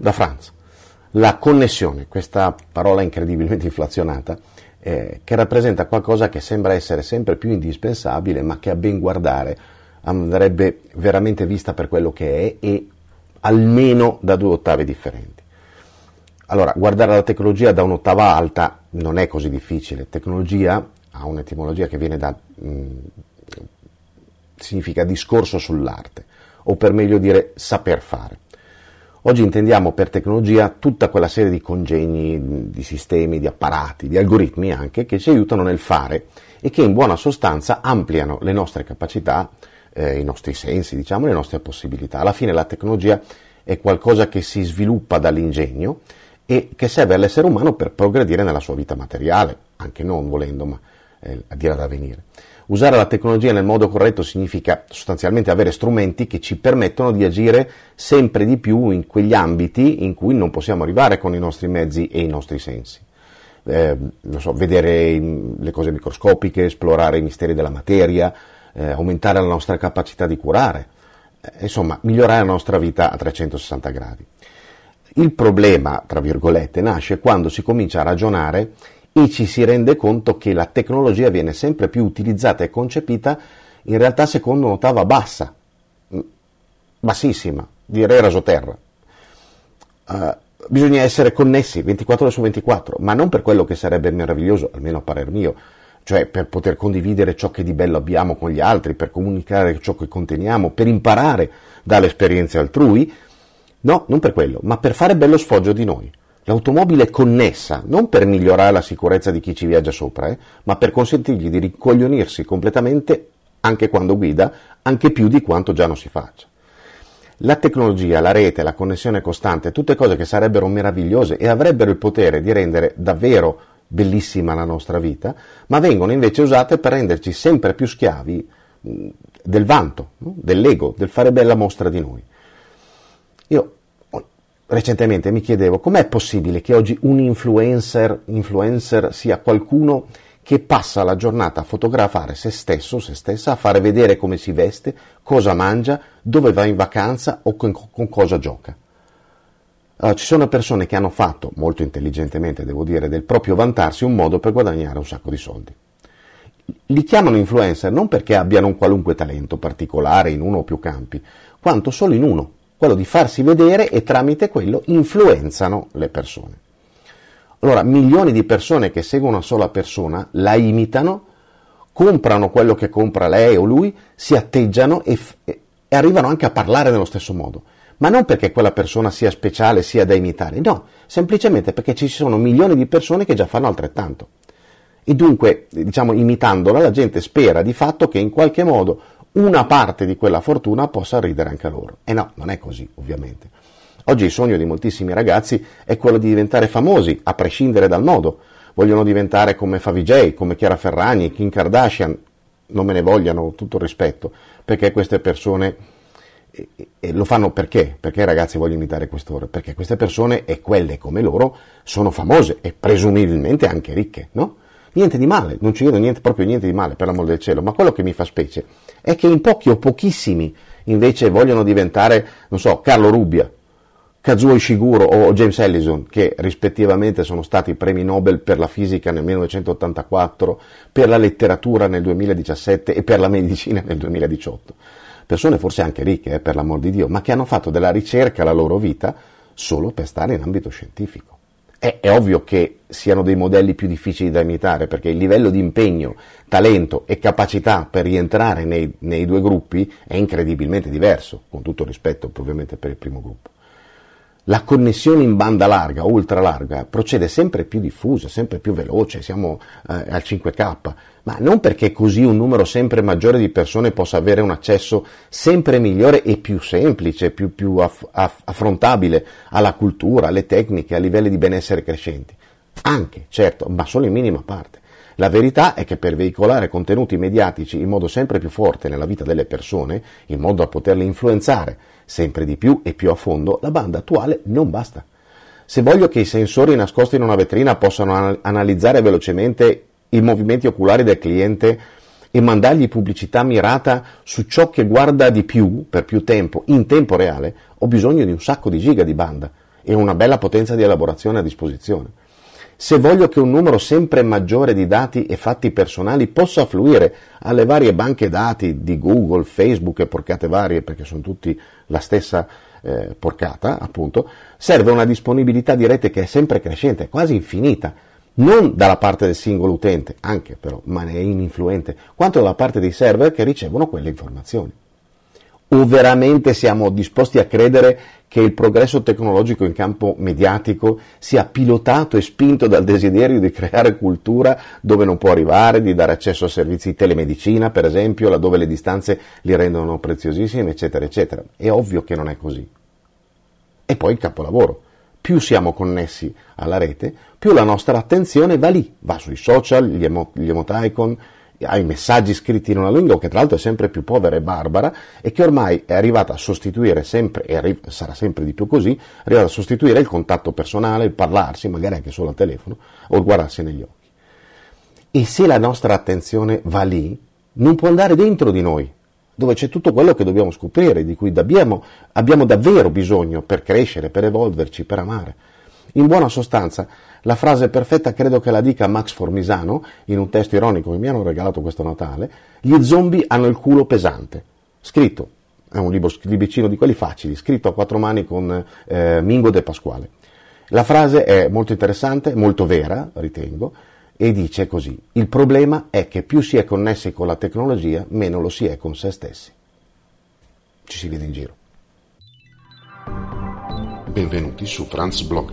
da Franz. La connessione, questa parola incredibilmente inflazionata, eh, che rappresenta qualcosa che sembra essere sempre più indispensabile, ma che a ben guardare andrebbe veramente vista per quello che è e almeno da due ottave differenti. Allora, guardare la tecnologia da un'ottava alta non è così difficile. Tecnologia ha un'etimologia che viene da... Mh, mm, significa discorso sull'arte, o per meglio dire saper fare. Oggi intendiamo per tecnologia tutta quella serie di congegni, di sistemi, di apparati, di algoritmi anche che ci aiutano nel fare e che in buona sostanza ampliano le nostre capacità, eh, i nostri sensi, diciamo, le nostre possibilità. Alla fine la tecnologia è qualcosa che si sviluppa dall'ingegno e che serve all'essere umano per progredire nella sua vita materiale, anche non volendo, ma eh, a dire ad avvenire. Usare la tecnologia nel modo corretto significa sostanzialmente avere strumenti che ci permettono di agire sempre di più in quegli ambiti in cui non possiamo arrivare con i nostri mezzi e i nostri sensi. Eh, so, vedere le cose microscopiche, esplorare i misteri della materia, eh, aumentare la nostra capacità di curare, eh, insomma, migliorare la nostra vita a 360 gradi. Il problema, tra virgolette, nasce quando si comincia a ragionare e ci si rende conto che la tecnologia viene sempre più utilizzata e concepita in realtà secondo un'ottava bassa, bassissima, direi rasoterra. Uh, bisogna essere connessi 24 ore su 24, ma non per quello che sarebbe meraviglioso, almeno a parer mio, cioè per poter condividere ciò che di bello abbiamo con gli altri, per comunicare ciò che conteniamo, per imparare dalle esperienze altrui, no, non per quello, ma per fare bello sfoggio di noi. L'automobile è connessa non per migliorare la sicurezza di chi ci viaggia sopra, eh, ma per consentirgli di ricoglionirsi completamente anche quando guida, anche più di quanto già non si faccia. La tecnologia, la rete, la connessione costante, tutte cose che sarebbero meravigliose e avrebbero il potere di rendere davvero bellissima la nostra vita, ma vengono invece usate per renderci sempre più schiavi del vanto, dell'ego, del fare bella mostra di noi. Io recentemente mi chiedevo com'è possibile che oggi un influencer, influencer sia qualcuno che passa la giornata a fotografare se stesso, se stessa, a fare vedere come si veste, cosa mangia, dove va in vacanza o con, con cosa gioca. Allora, ci sono persone che hanno fatto, molto intelligentemente devo dire, del proprio vantarsi un modo per guadagnare un sacco di soldi. Li chiamano influencer non perché abbiano un qualunque talento particolare in uno o più campi, quanto solo in uno, quello di farsi vedere e tramite quello influenzano le persone. Allora, milioni di persone che seguono una sola persona la imitano, comprano quello che compra lei o lui, si atteggiano e, f- e arrivano anche a parlare nello stesso modo. Ma non perché quella persona sia speciale, sia da imitare, no, semplicemente perché ci sono milioni di persone che già fanno altrettanto. E dunque, diciamo, imitandola, la gente spera di fatto che in qualche modo una parte di quella fortuna possa ridere anche a loro. E no, non è così, ovviamente. Oggi il sogno di moltissimi ragazzi è quello di diventare famosi, a prescindere dal modo. Vogliono diventare come Favij, come Chiara Ferragni, Kim Kardashian, non me ne vogliano tutto il rispetto, perché queste persone e, lo fanno perché? Perché i ragazzi vogliono imitare quest'ora? Perché queste persone e quelle come loro sono famose e presumibilmente anche ricche, no? Niente di male, non ci vedo niente, proprio niente di male, per l'amor del cielo, ma quello che mi fa specie è che in pochi o pochissimi invece vogliono diventare, non so, Carlo Rubbia, Kazuo Ishiguro o James Ellison, che rispettivamente sono stati premi Nobel per la fisica nel 1984, per la letteratura nel 2017 e per la medicina nel 2018. Persone forse anche ricche, eh, per l'amor di Dio, ma che hanno fatto della ricerca la loro vita solo per stare in ambito scientifico. È, è, ovvio che siano dei modelli più difficili da imitare perché il livello di impegno, talento e capacità per rientrare nei, nei due gruppi è incredibilmente diverso, con tutto rispetto ovviamente per il primo gruppo la connessione in banda larga, ultra larga, procede sempre più diffusa, sempre più veloce, siamo eh, al 5K, ma non perché così un numero sempre maggiore di persone possa avere un accesso sempre migliore e più semplice, più, più aff- aff- affrontabile alla cultura, alle tecniche, a livelli di benessere crescenti. Anche, certo, ma solo in minima parte. La verità è che per veicolare contenuti mediatici in modo sempre più forte nella vita delle persone, in modo da poterle influenzare sempre di più e più a fondo, la banda attuale non basta. Se voglio che i sensori nascosti in una vetrina possano analizzare velocemente i movimenti oculari del cliente e mandargli pubblicità mirata su ciò che guarda di più per più tempo, in tempo reale, ho bisogno di un sacco di giga di banda e una bella potenza di elaborazione a disposizione. Se voglio che un numero sempre maggiore di dati e fatti personali possa fluire alle varie banche dati di Google, Facebook e porcate varie, perché sono tutti la stessa eh, porcata, appunto, serve una disponibilità di rete che è sempre crescente, quasi infinita, non dalla parte del singolo utente, anche però, ma è ininfluente, quanto dalla parte dei server che ricevono quelle informazioni. O veramente siamo disposti a credere che il progresso tecnologico in campo mediatico sia pilotato e spinto dal desiderio di creare cultura dove non può arrivare, di dare accesso a servizi di telemedicina, per esempio, laddove le distanze li rendono preziosissime, eccetera, eccetera. È ovvio che non è così. E poi il capolavoro più siamo connessi alla rete, più la nostra attenzione va lì, va sui social, gli, emo- gli emoticon, ai messaggi scritti in una lingua che tra l'altro è sempre più povera e barbara e che ormai è arrivata a sostituire sempre, e arri- sarà sempre di più così, è arrivata a sostituire il contatto personale, il parlarsi, magari anche solo al telefono, o il guardarsi negli occhi. E se la nostra attenzione va lì, non può andare dentro di noi, dove c'è tutto quello che dobbiamo scoprire, di cui abbiamo, abbiamo davvero bisogno per crescere, per evolverci, per amare. In buona sostanza, la frase perfetta credo che la dica Max Formisano in un testo ironico che mi hanno regalato questo Natale, gli zombie hanno il culo pesante. Scritto, è un libro, libricino di quelli facili, scritto a quattro mani con eh, Mingo De Pasquale. La frase è molto interessante, molto vera, ritengo, e dice così, il problema è che più si è connessi con la tecnologia, meno lo si è con se stessi. Ci si vede in giro. Benvenuti su Franz Blog,